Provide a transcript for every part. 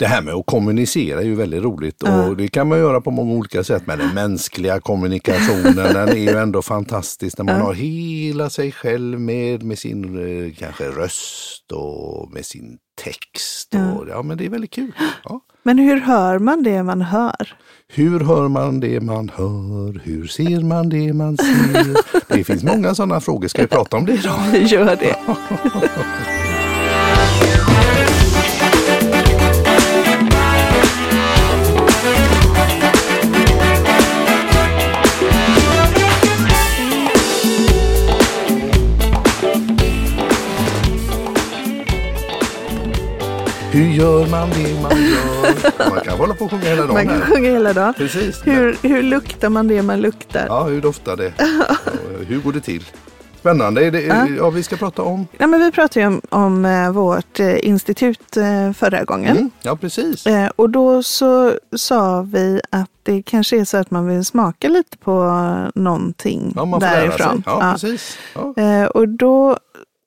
det här med att kommunicera är ju väldigt roligt och det kan man göra på många olika sätt. Men den mänskliga kommunikationen den är ju ändå fantastisk när man har hela sig själv med, med sin eh, kanske röst och med sin text. Och, ja. men det är väldigt kul. Ja. Men hur hör man det man hör? Hur hör man det man hör? Hur ser man det man ser? Det finns många sådana frågor. Ska vi prata om det idag? Gör det. Hur gör man det man gör? Man kan hålla på och sjunga hela dagen. Man kan sjunga hela dagen. Precis. Hur, hur luktar man det man luktar? Ja, hur doftar det? Hur går det till? Spännande. Är det, ja. vi ska prata om... Ja, men vi pratade ju om, om eh, vårt eh, institut eh, förra gången. Mm, ja, precis. Och då så sa vi att det kanske är så att man vill smaka lite på någonting Ja, man får lära sig. därifrån. Ja, Ja. precis. Ja. Och då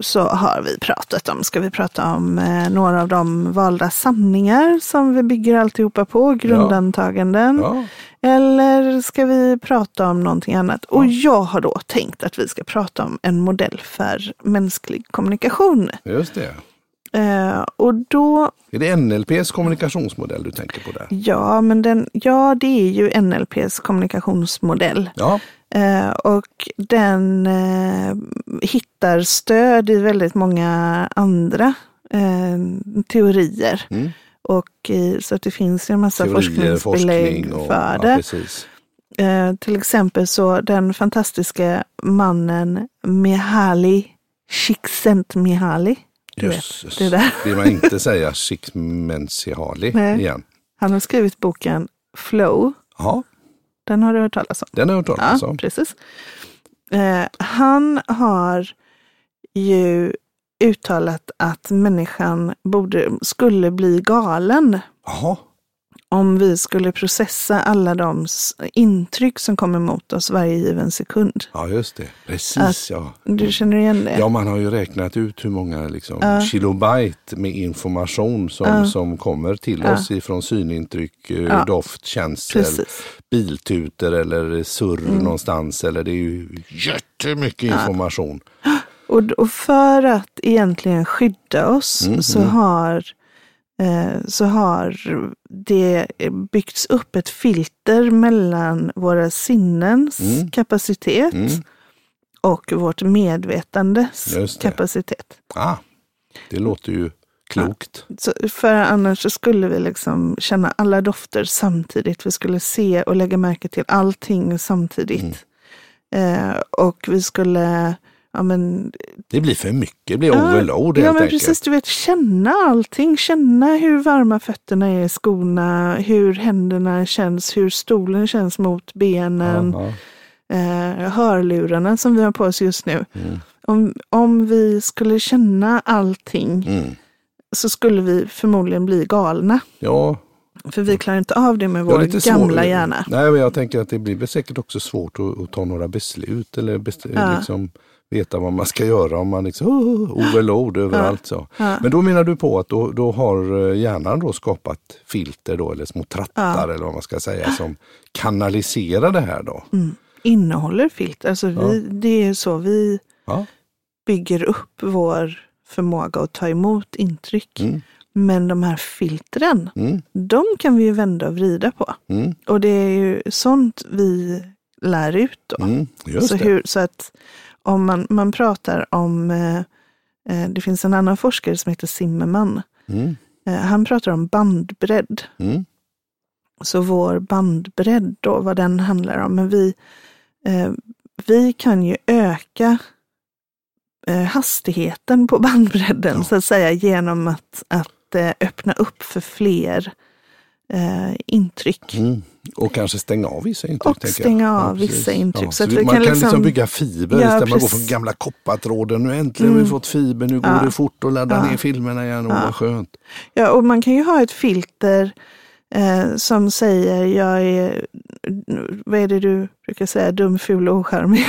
så har vi pratat om, ska vi prata om eh, några av de valda sanningar som vi bygger alltihopa på, grundantaganden. Ja. Eller ska vi prata om någonting annat? Och jag har då tänkt att vi ska prata om en modell för mänsklig kommunikation. Just det. Eh, och då, Är det NLPs kommunikationsmodell du tänker på där? ja men den, ja det är ju NLPs kommunikationsmodell. Ja, Eh, och den eh, hittar stöd i väldigt många andra eh, teorier. Mm. Och så att det finns en massa teorier, forskningsbelägg forskning och... för Ja, det. Eh, till exempel så den fantastiska mannen Mihaly Csikszentmihalyi. Jösses. det där. Vill man inte säga Csikszentmihalyi igen? Han har skrivit boken Flow. Ja, Den har du hört talas om? den har jag hört talas Ja, om. precis. Eh, han har ju uttalat att människan borde, skulle bli galen Jaha, om vi skulle processa alla de intryck som kommer emot oss varje given sekund. ja just det. Precis Att- ja. Du känner igen det? Ja, man har ju räknat ut hur många liksom, kilobyte med information som, Ja. som kommer till Ja. oss ifrån synintryck, eh, Ja. doft, känsel, Precis. biltuter eller surr Mm. någonstans. Eller det är ju jättemycket information. Och, och för att egentligen skydda oss Mm, så, har, så har det byggts upp ett filter mellan våra sinnens Mm. kapacitet Mm. och vårt medvetandes kapacitet. Ah, det låter ju klokt. Så för annars skulle vi liksom känna alla dofter samtidigt. Vi skulle se och lägga märke till allting samtidigt. Mm. Eh, och vi skulle ja, men, Det blir för mycket, det blir overload Ja, helt men enkelt. precis. Du vet, känna allting. Känna hur varma fötterna är i skorna, hur händerna känns, hur stolen känns mot benen, Ja, eh, hörlurarna som vi har på oss just nu. Mm. Om, om vi skulle känna allting Mm. så skulle vi förmodligen bli galna. ja, För vi klarar inte av det med vår lite gamla svår- hjärna. Nej, men jag tänker att det blir säkert också svårt att, att ta några beslut eller best, Ja. liksom, veta vad man ska göra om man liksom oh, overload överallt. Så. Men då menar du på att då, då har eh, hjärnan då skapat filter då, eller små trattar eller vad man ska säga som kanaliserar det här då. Mm. Innehåller filter. Alltså vi, Det är så vi bygger upp vår förmåga att ta emot intryck. Mm. Men de här filtren, Mm. de kan vi ju vända och vrida på. Mm. Och det är ju sånt vi lär ut då. Mm. Så, hur, så att om man, man pratar om, eh, eh, det finns en annan forskare som heter Zimmerman. Mm. Eh, han pratar om bandbredd. Mm. Så vår bandbredd då, vad den handlar om. Men vi, eh, vi kan ju öka eh, hastigheten på bandbredden Ja. så att säga genom att, att eh, öppna upp för fler eh, intryck. Mm. Och kanske stänga av vissa intryck. Och stänga av vissa precis. intryck, Ja, så att så vi man kan kan liksom, liksom- bygga fiber Ja, istället. Man går precis. från gamla koppartråden. Nu äntligen har vi Mm. fått fiber. Nu går Ja. det fort att ladda Ja. ner filmerna igen. Åh, Ja. vad skönt. Ja, och man kan ju ha ett filter eh, som säger jag är, vad är det du brukar säga, dum, ful och ocharmig.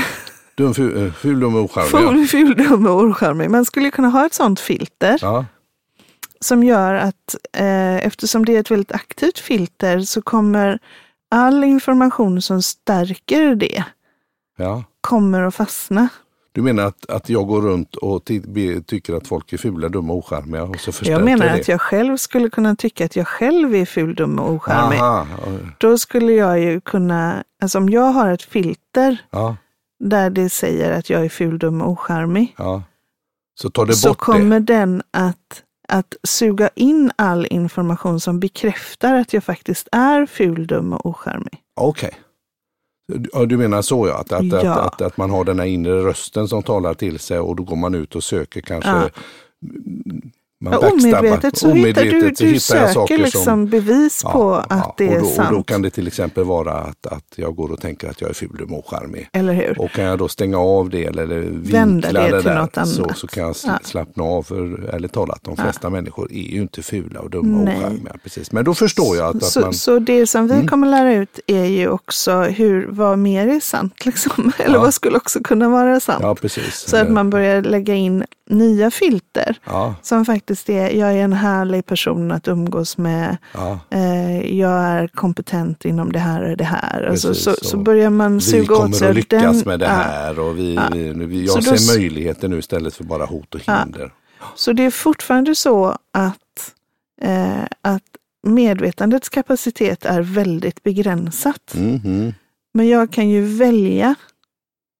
Dum, ful, eh, ful dum och ocharmig. Ful, ful, dum och ocharmig. Man skulle kunna ha ett sånt filter Ja. Som gör att eh, eftersom det är ett väldigt aktivt filter så kommer all information som stärker det Ja. kommer att fastna. Du menar att, att jag går runt och ty tycker att folk är fula, dumma och ocharmiga och så Jag menar det? att jag själv skulle kunna tycka att jag själv är ful, dum och ocharmig. Aha, Då skulle jag ju kunna, alltså om jag har ett filter ja, där det säger att jag är ful, dum och ocharmig, ja. Så tar det så bort kommer det? den att, att suga in all information som bekräftar att jag faktiskt är ful, dum och ocharmig. Okej. Ja, du menar så ja, att, att, Ja. Att, att, att man har den här inre rösten som talar till sig och då går man ut och söker kanske Ja. Man Ja, omedvetet så hittar du, Omedvetet du hittar jag söker liksom som- bevis Ja, på ja, att det och är då, sant. Och då kan det till exempel vara att, att jag går och tänker att jag är ful, och charmig. Eller hur? Och kan jag då stänga av det eller Vända vinkla det det, till där så, annat. så kan jag sl- Ja. slappna av. För ärligt talat, de flesta människor är ju inte fula och dumma och Nej. ocharmiga. Precis. Men då förstår jag att, att Så, man... så det som vi Mm. kommer lära ut är ju också hur, vad mer är sant liksom? Eller Ja. vad skulle också kunna vara sant? Ja. Så att man börjar lägga in nya filter Ja, som faktiskt är, jag är en härlig person att umgås med, ja. eh, jag är kompetent inom det här och det här. Precis, så, så och börjar man Vi suga åt kommer sig att lyckas den- med det ja. här och vi, Ja. vi, vi, Så jag då ser möjligheter nu istället för bara hot och Ja. hinder. Så det är fortfarande så att, eh, att medvetandets kapacitet är väldigt begränsat. Mhm. Men jag kan ju välja.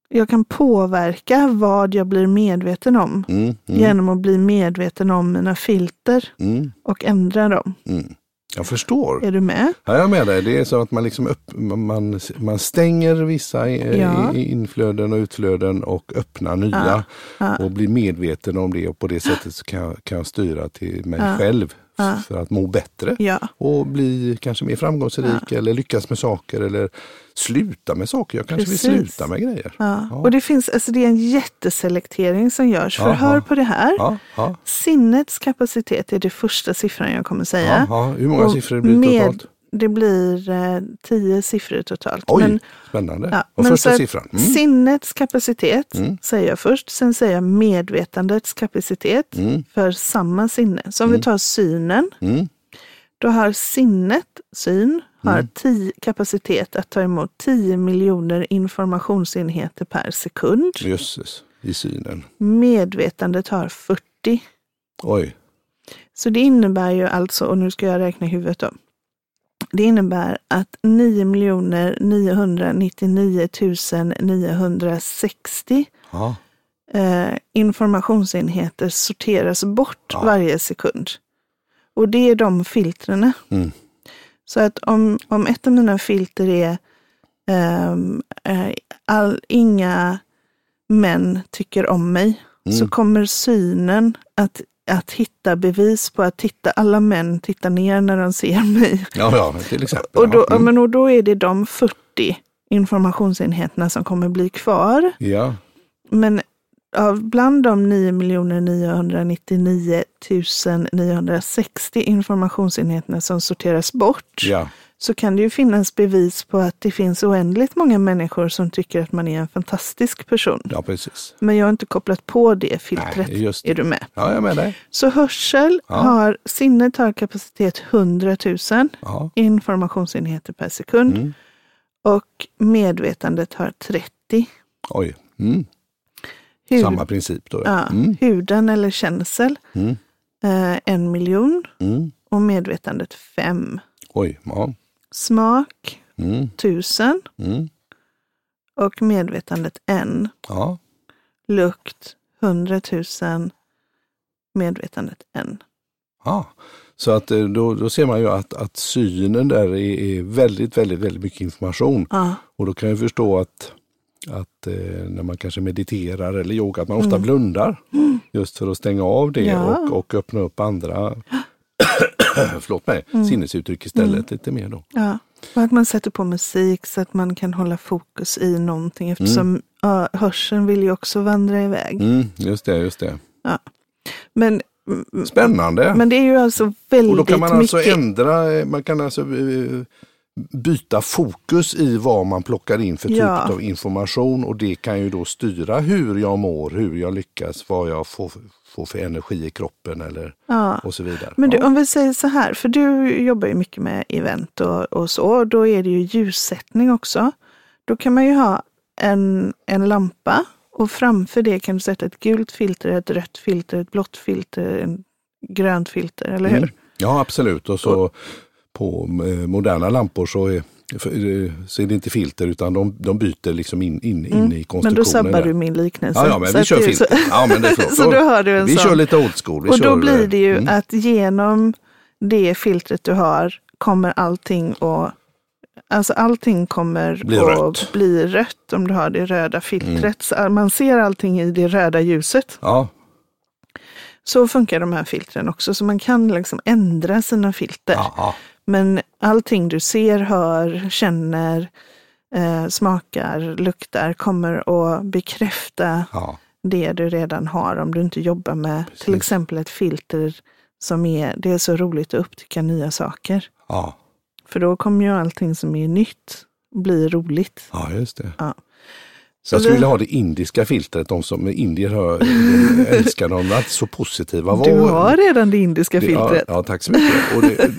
Jag kan påverka vad jag blir medveten om Mm, mm, genom att bli medveten om mina filter mm, och ändra dem. mm. Jag förstår. Är du med? Ja, jag är med dig. Det är så att man, liksom upp, man, man stänger vissa eh, Ja. inflöden och utflöden och öppnar nya. Ja. Och blir medveten om det och på det sättet kan jag, kan jag styra till mig Ja. själv Ja. för att må bättre. Ja, Och bli kanske mer framgångsrik eller lyckas med saker eller sluta med saker. Jag kanske Precis. vill sluta med grejer. ja. Ja. och det finns, alltså det är en jätteselektering som görs. För hör på det här. Ja, ja, Sinnets kapacitet är det första siffran jag kommer ja, säga. ja. Hur många Och siffror blir det med- totalt? Det blir eh, tio siffror totalt. Oj, Men, spännande. ja, och men första så siffran? Mm. Sinnets kapacitet Mm. säger jag först. Sen säger jag medvetandets kapacitet Mm. för samma sinne. Så om vi tar synen. Mm. Då har sinnet, syn, har Mm. tio, kapacitet att ta emot 10 miljoner informationsenheter per sekund. Jösses, i synen. Medvetandet har 40. Oj, Så det innebär ju alltså, och nu ska jag räkna i huvudet då. Det innebär att 9 999 960 ja. eh, informationsenheter sorteras bort Ja. varje sekund. Och det är de filtrerna. Mm. Så att om, om ett av mina filter är ehm, eh, all, inga män tycker om mig, Mm. så kommer synen att, att hitta bevis på att titta, alla män tittar ner när de ser mig. ja, ja, till exempel. Och då, Mm. men, och då är det de 40 informationsenheterna som kommer bli kvar. ja. Men av bland de 9 999 960 informationsenheterna som sorteras bort ja, så kan det ju finnas bevis på att det finns oändligt många människor som tycker att man är en fantastisk person. ja, precis. Men jag har inte kopplat på det filtret. Nej, det. Är du med? Ja, jag är med dig. Så hörsel Ja. har, sinnet har kapacitet 100 000 Ja. informationsenheter per sekund Mm. och medvetandet har 30. Oj, mm. Hud, samma princip då. ja, Mm. Huden eller känsel Mm. eh, en miljon Mm. och medvetandet 5. Oj, ja. Smak Mm. 1000 Mm. och medvetandet 1. Ja, Lukt 100 000 medvetandet 1. ja. Så att eh, då, då ser man ju att, att synen där är, är väldigt, väldigt, väldigt mycket information. Ja, Och då kan jag förstå att, att eh, när man kanske mediterar eller yoga, att man ofta Mm. blundar. Just för att stänga av det Ja. och, och öppna upp andra förlåt mig, Mm. sinnesuttryck istället lite mer då. ja. Och att man sätter på musik så att man kan hålla fokus i någonting eftersom ja, hörseln vill ju också vandra iväg. Mm, just det, just det. Men, mm, Spännande! men det är ju alltså väldigt och då kan man alltså mycket. ändra, man kan alltså eh, byta fokus i vad man plockar in för typ Ja. av information och det kan ju då styra hur jag mår, hur jag lyckas, vad jag får, får för energi i kroppen eller Ja. och så vidare. Men du, ja. om vi säger så här, för du jobbar ju mycket med event och, och så, då är det ju ljussättning också. Då kan man ju ha en, en lampa och framför det kan du sätta ett gult filter, ett rött filter, ett blått filter, en grönt filter, eller hur? Mm. Ja, absolut. Och så på eh, moderna lampor så är, eh, så är det inte filter utan de, de byter liksom in, in, in i Mm. Men konstruktionen. då sabbar du min liknelse. Ja, ja, men Så vi kör det- filter. så- Ja, men det är. Så då har du en Vi sån. kör lite old school. Vi och då kör, blir det ju mm. att genom det filtret du har kommer allting att Alltså allting kommer Bli att rött. bli rött om du har det röda filtret. Mm. Man ser allting i det röda ljuset. Ja, Så funkar de här filtren också. Så man kan liksom ändra sina filter. ja, ja. Men allting du ser, hör, känner, eh, smakar, luktar kommer att bekräfta ja. det du redan har om du inte jobbar med till Precis. exempel ett filter som är, det är så roligt att upptäcka nya saker. ja. För då kommer ju allting som är nytt bli roligt. ja just det. Ja. Så jag skulle vi- vilja ha det indiska filtret. De som indier hör, älskar de är så positiva. Du Vad- har redan det indiska det- filtret. Ja, ja, tack så mycket. Och det,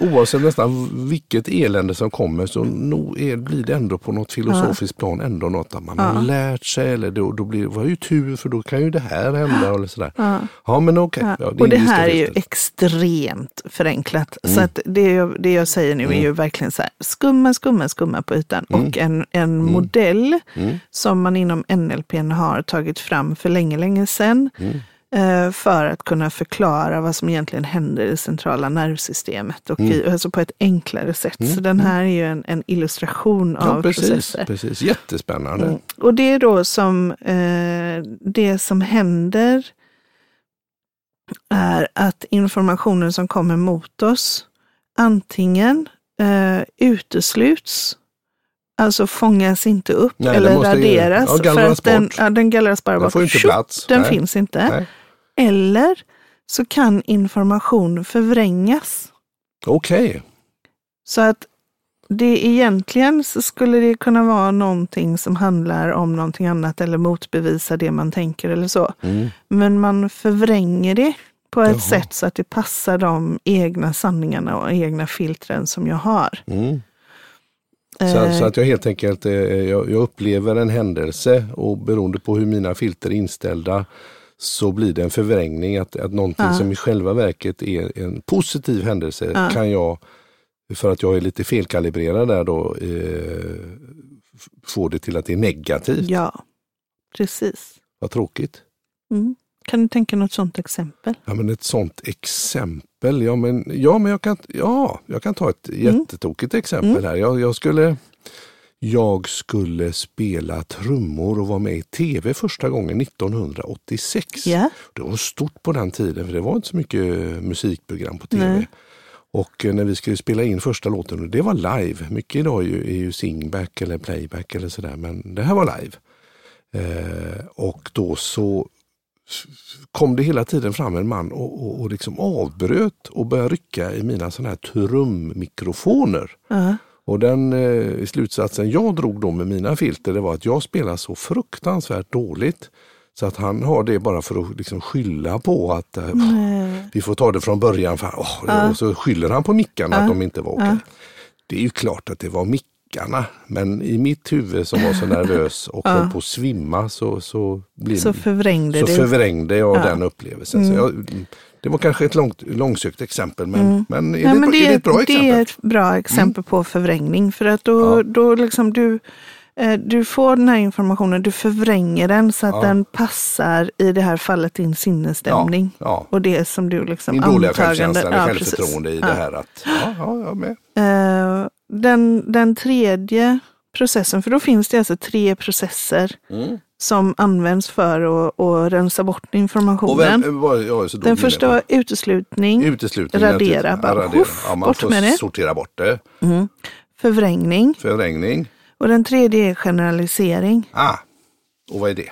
oavsett nästan vilket elände som kommer så nog är, blir det ändå på något filosofiskt plan ändå något att man Ja. har lärt sig. Eller då, då blir det var ju tur för då kan ju det här hända. Eller sådär. Ja. Ja men okej. Ja. Ja, och det här är ju filtret. extremt förenklat. Mm. Så att det, jag, det jag säger nu är ju verkligen så här, skumma, skumma, skumma på ytan. Och en, en modell Mm. Som man inom NLP har tagit fram för länge, länge sedan. Mm. För att kunna förklara vad som egentligen händer i det centrala nervsystemet. Och Mm. i, alltså på ett enklare sätt. Så den här är ju en, en illustration Ja, av precis, processer. precis. Jättespännande. Mm. Och det är då som eh, det som händer är att informationen som kommer mot oss antingen eh, utesluts, alltså fångas inte upp Nej, den eller måste- raderas. ja, för att den, ja, den gallras bara Den bort. Tjopp, plats. Den finns inte. Nej. Eller så kan information förvrängas. Okej. Så att det egentligen så skulle det kunna vara någonting som handlar om någonting annat eller motbevisa det man tänker eller så. Mm. Men man förvränger det på ett Jaha. sätt så att det passar de egna sanningarna och egna filtren som jag har. Mm. Så, Eh, så att jag helt enkelt eh, jag, upplever en händelse och beroende på hur mina filter är inställda så blir det en förvrängning att, att någonting Ja. som i själva verket är en positiv händelse Ja. kan jag, för att jag är lite felkalibrerad där då, eh, få det till att det är negativt. Ja, precis. Vad tråkigt. Mm. Kan du tänka något sådant exempel? Ja men ett sånt exempel, ja men, ja, men jag, kan, ja, jag kan ta ett jättetokigt exempel här. Jag, jag, skulle, jag skulle spela trummor och vara med i tv första gången 1986. Ja. Det var stort på den tiden för det var inte så mycket musikprogram på tv. Nej. Och eh, när vi skulle spela in första låten, och det var live. Mycket idag är ju, är ju singback eller playback eller sådär, men det här var live. Eh, och då så kom det hela tiden fram en man och, och, och liksom avbröt och började rycka i mina sådana här trummikrofoner. Ja. Och den eh, slutsatsen jag drog då med mina filter det var att jag spelar så fruktansvärt dåligt. Så att han har det bara för att liksom skylla på att eh, vi får ta det från början. För, åh, Ja. Och så skyller han på mickarna att Ja. de inte var okej. Ja. Det är ju klart att det var mickarna. Men i mitt huvud som var så nervös och Ja. höll på att svimma så, så, blir, Så förvrängde så det. förvrängde jag Ja. den upplevelsen. Så jag, det var kanske ett långt, långsökt exempel men, Mm. men, är, Ja, det, men ett- är det ett bra det exempel? Mm. är ett bra exempel på förvrängning. För att då, Ja. då liksom du, du får den här informationen, du förvränger den så att Ja. den passar i det här fallet din sinnesstämning. Ja, ja. Och det som du liksom Min dåliga självkänsla eller Ja, självförtroende i det här att ja, ja, med. Eh, den, den tredje processen, för då finns det alltså tre processer Mm. som används för att, att rensa bort informationen. vem, den första var uteslutning, Uteslutning. radera, bara radera. huff, bort med det. sortera bort det. mm. förvrängning Förvrängning. Och den tredje är generalisering. Ah, och vad är det?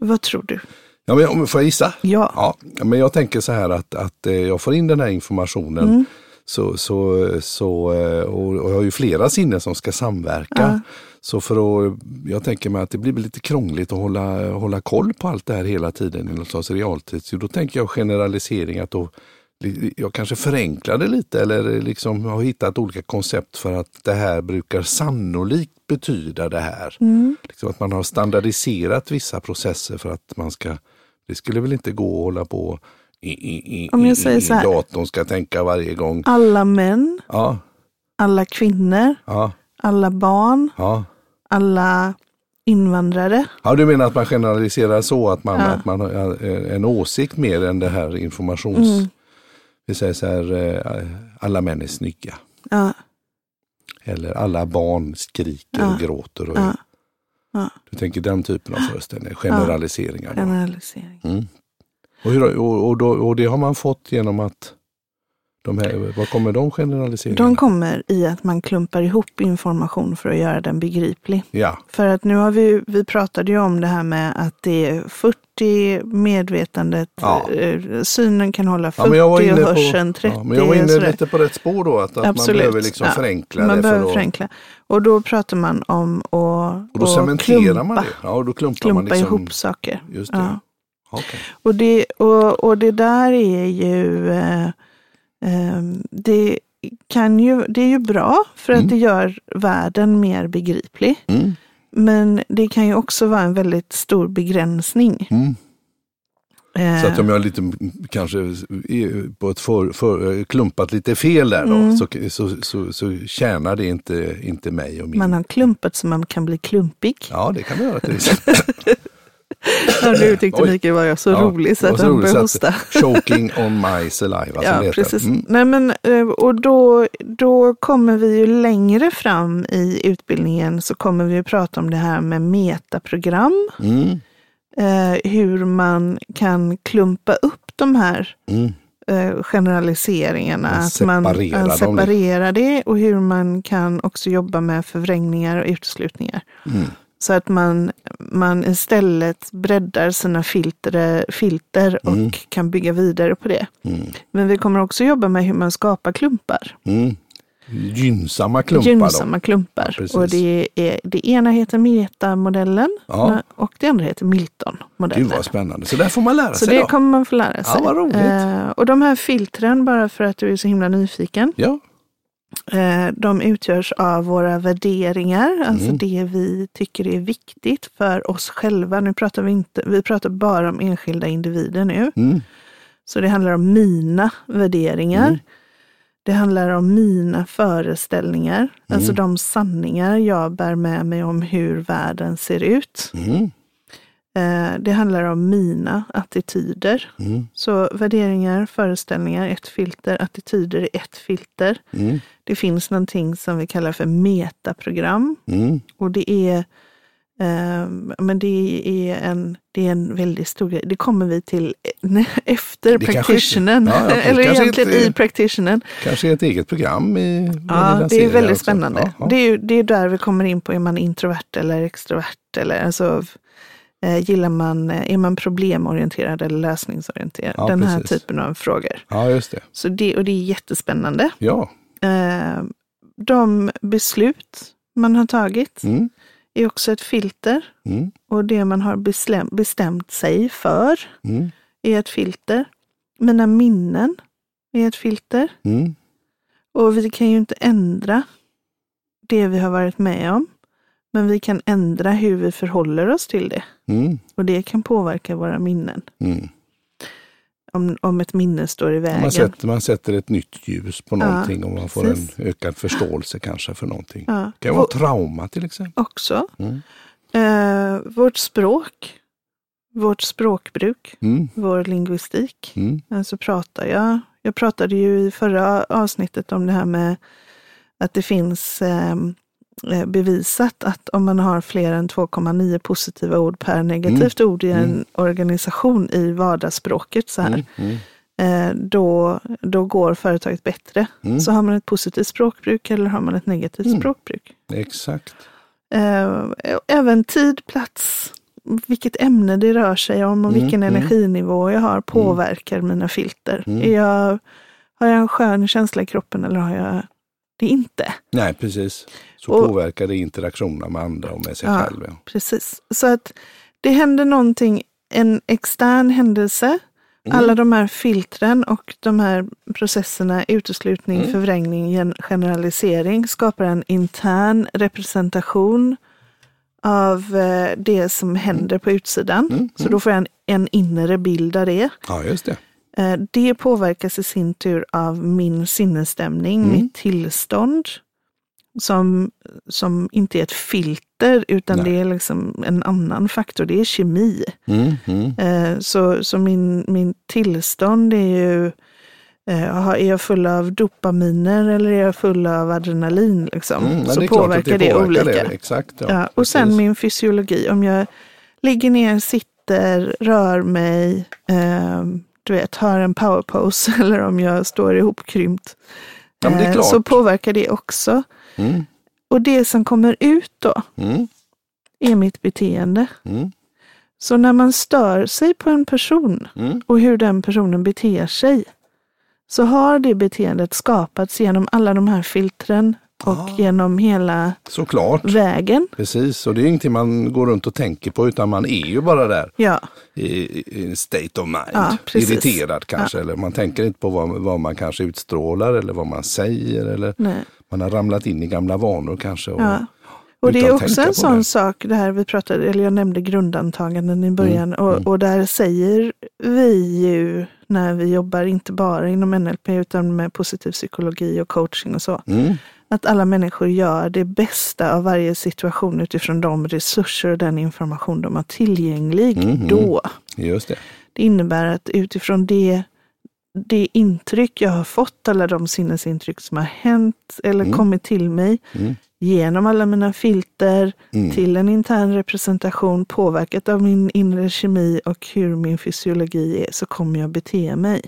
Vad tror du? Ja, men, om- får jag gissa? Ja. Ja, men jag tänker så här att, att eh, jag får in den här informationen. Mm. Så, så, så, eh, och, jag har ju flera sinnen som ska samverka. Ja. Så för att, jag tänker mig att det blir lite krångligt att hålla, hålla koll på allt det här hela tiden i någon slags realtid. Så då tänker jag generalisering att då, jag kanske förenklar det lite eller liksom har hittat olika koncept för att det här brukar sannolikt betyda det här. Mm. Liksom att man har standardiserat vissa processer för att man ska, det skulle väl inte gå att hålla på i, i, i, Om jag säger så här. datorn ska tänka varje gång. Alla män, Ja, alla kvinnor, ja, alla barn, ja. alla invandrare. Ja, du menar att man generaliserar så att man, Ja. att man har eh, en åsikt mer än det här informations... Mm. Vi säger så här, eh, alla män är snygga. Ja, Eller alla barn skriker Ja. och gråter. Och, ja. Du tänker den typen av föreställningar, generaliseringar. Generalisering. Mm. Och, hur, och, och, då, och det har man fått genom att de här, var kommer de generaliseringarna? De kommer i att man klumpar ihop information för att göra den begriplig. Ja, För att nu har vi, vi pratade ju om det här med att det är 40 medvetandet, Ja. eh, synen kan hålla 40 ja och hörseln 30. ja, men jag var inne lite på rätt spår då, att, att man behöver liksom förenkla Man det. behöver förenkla. Och då pratar man om att och då cementerar klumpa, man det. Ja, och då klumpar man klumpa liksom, ihop saker. Just det. Ja. Okej. Och, det, och, och det där är ju, eh, det, kan ju, det är ju bra för att Mm. det gör världen mer begriplig. Mm. Men det kan ju också vara en väldigt stor begränsning. Mm. Eh, Så att om jag lite kanske på ett för, för, klumpat lite fel där då, Mm. så, så, så, så tjänar det inte, inte mig och min. man har klumpat så man kan bli klumpig. Ja, det kan man göra till nu tyckte Oj. Mikael var så Ja, rolig så att han började hosta. Choking on my saliva Ja, precis. Mm. Nej, men, eh, och då, då kommer vi ju längre fram i utbildningen så kommer vi att prata om det här med metaprogram. Mm. Eh, hur man kan klumpa upp de här Mm. eh, generaliseringarna. Man att man separerar man dem separerar det och hur man kan också jobba med förvrängningar och uteslutningar. Mm. Så att man, man istället breddar sina filter, filter och Mm. kan bygga vidare på det. Mm. Men vi kommer också jobba med hur man skapar klumpar. Mm. Gynnsamma klumpar Gynnsamma klumpar. Ja, och det, är, det ena heter metamodellen Ja. och det andra heter då. Milton-modellen. Gud vad spännande. Så där får man lära Så sig det då. kommer man få lära sig. vad roligt. Eh, och de här filtren, bara för att du är så himla nyfiken, Ja. Eh, de utgörs av våra värderingar, alltså Mm. det vi tycker är viktigt för oss själva. Nu pratar vi inte, vi pratar bara om enskilda individer nu. Mm. Så det handlar om mina värderingar. Mm. Det handlar om mina föreställningar, Mm. alltså de sanningar jag bär med mig om hur världen ser ut. Eh, Det handlar om mina attityder. Mm. Så värderingar, föreställningar, ett filter, attityder är ett filter. Mm. Det finns någonting som vi kallar för metaprogram Mm. och det är eh, men det är, en, det är en väldigt stor grej. Det kommer vi till efter Det kanske inte- ja, ja, Eller egentligen inte- i practitionern. Kanske ett eget program i Ja, det är väldigt spännande. Ja. Det, är det är där vi kommer in på, är man introvert eller extrovert? Eller, alltså, eh, gillar man, eh, är man problemorienterad eller lösningsorienterad? Ja, Den här precis. typen av frågor. ja, just det. Så det, och det är jättespännande. Ja. Eh, de beslut man har tagit Mm. är också ett filter. Mm. Och det man har bestämt, bestämt sig för Mm. är ett filter. Mina minnen är ett filter. Mm. Och vi kan ju inte ändra det vi har varit med om. Men vi kan ändra hur vi förhåller oss till det. Mm. Och det kan påverka våra minnen. Mm. Om, om ett minne står i vägen. Man, sätter, man sätter ett nytt ljus på Ja, någonting och man får precis. en ökad förståelse kanske för någonting. ja. Det kan vara Och trauma till exempel. också Mm. eh, vårt språk, vårt språkbruk, Mm. vår lingvistik. Mm. Så pratar jag. Jag pratade ju i förra avsnittet om det här med att det finns eh, bevisat att om man har fler än 2,9 positiva ord per negativt ord i en Mm. organisation i vardagsspråket så här, Mm. Mm. eh, då, då går företaget bättre. Mm. Så har man ett positivt språkbruk eller har man ett negativt Mm. språkbruk. Exakt. Eh, även tid, plats, vilket ämne det rör sig om och Mm, vilken mm. energinivå jag har påverkar mina filter. Mm. Är jag, har jag en skön känsla i kroppen eller har jag det inte? Nej, precis. Så Och- påverkar det interaktionerna med andra och med sig Ja. själv. Ja. Precis. Så att det händer någonting, en extern händelse, Mm. alla de här filtren och de här processerna, uteslutning, Mm. förvrängning, gen- generalisering, skapar en intern representation av eh, det som händer på utsidan. Mm, Så då får jag en, en inre bild av det. ja, just det. Eh, Det påverkas i sin tur av min sinnesstämning, Mm. mitt tillstånd. Som, som inte är ett filter utan Nej. det är liksom en annan faktor, det är kemi. Mm, mm. Eh, Så, så min, min tillstånd är ju, eh, är jag full av dopaminer eller är jag full av adrenalin? Liksom? Mm, så det påverkar det, påverkar olika. Det. Exakt, ja. Ja, och sen precis. min fysiologi. Om jag ligger ner, sitter, rör mig, eh, du vet, har en powerpose eller om jag står ihopkrympt. Ja, det är eh, klart. så påverkar det också. Mm, Och det som kommer ut då mm, är mitt beteende. mm, Så när man stör sig på en person mm. och hur den personen beter sig så har det beteendet skapats genom alla de här filtren och Ah. genom hela Såklart. vägen. Precis, och det är ingenting man går runt och tänker på utan man är ju bara där Ja, i, i state of mind. Ja. Irriterad kanske, eller man tänker inte på vad, vad man kanske utstrålar eller vad man säger. Eller nej. man har ramlat in i gamla vanor kanske. Och, Ja. Och det är också en sån det. sak, det här vi pratade, eller jag nämnde grundantaganden i början, Mm, och, och där säger vi ju när vi jobbar, inte bara inom NLP utan med positiv psykologi och coaching och så, Mm, att alla människor gör det bästa av varje situation utifrån de resurser och den information de har tillgänglig Mhm. då. just det. Det innebär att utifrån det, det intryck jag har fått, alla de sinnesintryck som har hänt eller Mm. kommit till mig, Mm, genom alla mina filter mm, till en intern representation påverkat av min inre kemi och hur min fysiologi är så kommer jag bete mig.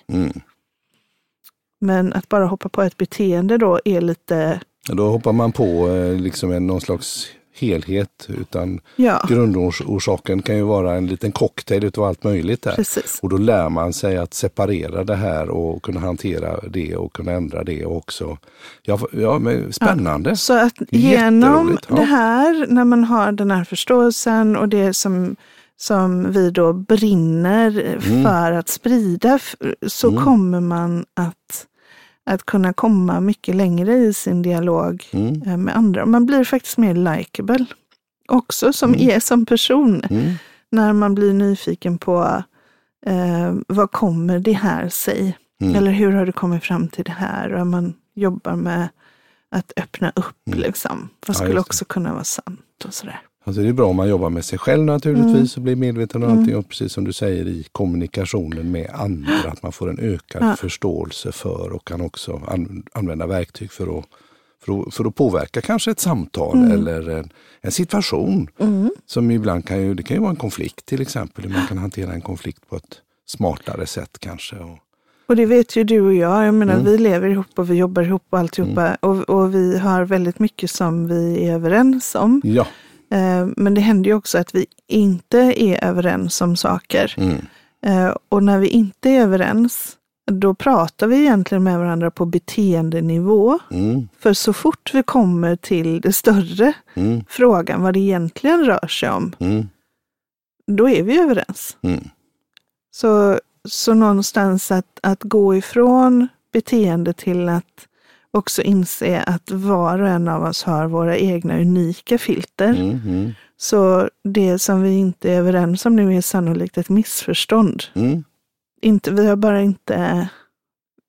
Men att bara hoppa på ett beteende då är lite, Då hoppar man på eh, liksom en, någon slags helhet. Utan ja, grundorsaken kan ju vara en liten cocktail utav allt möjligt där. precis. Och då lär man sig att separera det här och kunna hantera det och kunna ändra det också. Ja, ja men spännande. Så att genom ja. det här, när man har den här förståelsen och det som, som vi då brinner för att sprida, så Mm. kommer man att, att kunna komma mycket längre i sin dialog Mm, eh, med andra. Man blir faktiskt mer likable också som Mm. är som person. mm, När man blir nyfiken på eh, vad kommer det här sig? mm. Eller hur har du kommit fram till det här? Och man jobbar med att öppna upp Mm. liksom. Vad Ja, skulle det. också kunna vara sant och sådär. Alltså det är bra om man jobbar med sig själv naturligtvis Mm. och blir medveten om allting. Och precis som du säger i kommunikationen med andra, att man får en ökad Ja. förståelse för och kan också an använda verktyg för att, för att, för att påverka kanske ett samtal Mm. eller en, en situation. Mm. Som ibland kan ju, det kan ju vara en konflikt till exempel, hur man kan hantera en konflikt på ett smartare sätt kanske. Och, Och det vet ju du och jag. Jag menar, Mm. vi lever ihop och vi jobbar ihop och alltihopa. Och, och vi har väldigt mycket som vi är överens om. ja, men det händer ju också att vi inte är överens om saker. mm, Eh, och när vi inte är överens, då pratar vi egentligen med varandra på beteendenivå. mm, För så fort vi kommer till det större mm, frågan, vad det egentligen rör sig om, mm, då är vi överens. mm, Så, så någonstans att, att gå ifrån beteende till att också inse att var och en av oss har våra egna unika filter. mm, mm, Så det som vi inte är överens om nu är sannolikt ett missförstånd. mm. Inte, vi har bara inte,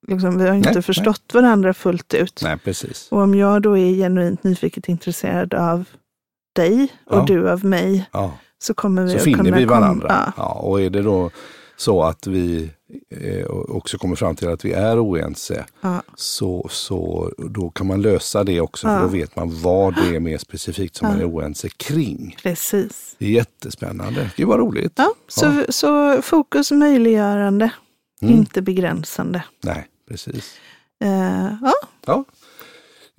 liksom, vi har inte Nej, förstått varandra fullt ut. Nej, precis. Och om jag då är genuint nyfiket intresserad av dig och Ja. du av mig, Ja. så kommer vi Så att finner kunna vi komma- varandra. Ja, Ja, och är det då så att vi eh, också kommer fram till att vi är oense, ja, så, så då kan man lösa det också. Ja. För då vet man vad det är mer specifikt som Ja. man är oense kring. precis. Det är jättespännande. Det var roligt. Ja, så, så fokus möjliggörande, Mm. inte begränsande. Nej, precis. Ja, Ja.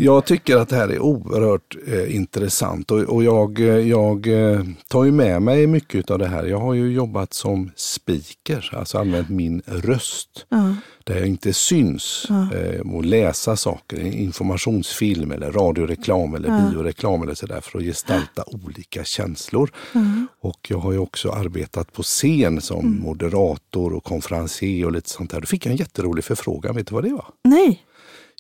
Jag tycker att det här är oerhört eh, intressant och, och jag, eh, jag eh, tar ju med mig mycket av det här. Jag har ju jobbat som speaker, alltså använt min röst Ja. där jag inte syns eh, och läsa saker, informationsfilm eller radioreklam eller bioreklam eller sådär för att gestalta olika känslor. Och jag har ju också arbetat på scen som Mm. moderator och konferencier och lite sånt där. Då fick jag en jätterolig förfrågan, vet du vad det var? Nej,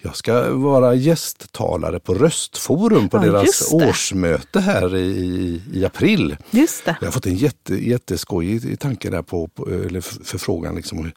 Jag ska vara gästtalare på Röstforum på Ja, deras årsmöte här i, i, april. just det. Jag har fått en jätte, jätteskojig tanke där på, på eller förfrågan. Liksom,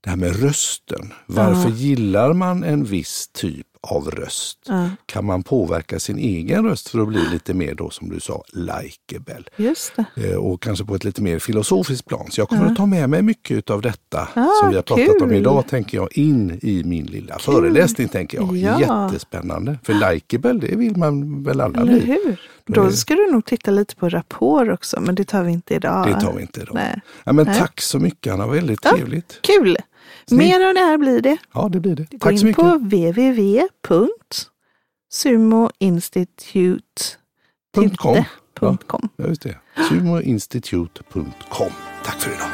det här med rösten. Varför gillar man en viss typ av röst? Ja. Kan man påverka sin egen röst för att bli lite mer då som du sa, likeable? Just det. Eh, och kanske på ett lite mer filosofiskt plan. Så jag kommer att ta med mig mycket av detta Ah, som vi har pratat om kul. idag, tänker jag, in i min lilla föreläsning. tänker jag. Ja. Jättespännande. För likeable, det vill man väl alla Eller bli. hur? Då ska du nog titta lite på rapport också, men det tar vi inte idag. Det tar vi inte idag. Nej. Ja, men Nej. tack så mycket Anna, väldigt Ja. trevligt. Kul! Mer av det här blir det. Ja, det blir det. Gå Tack så in mycket. på www.sumoinstitute.com. .com. Ja, just det. Sumoinstitute.com. Tack för idag.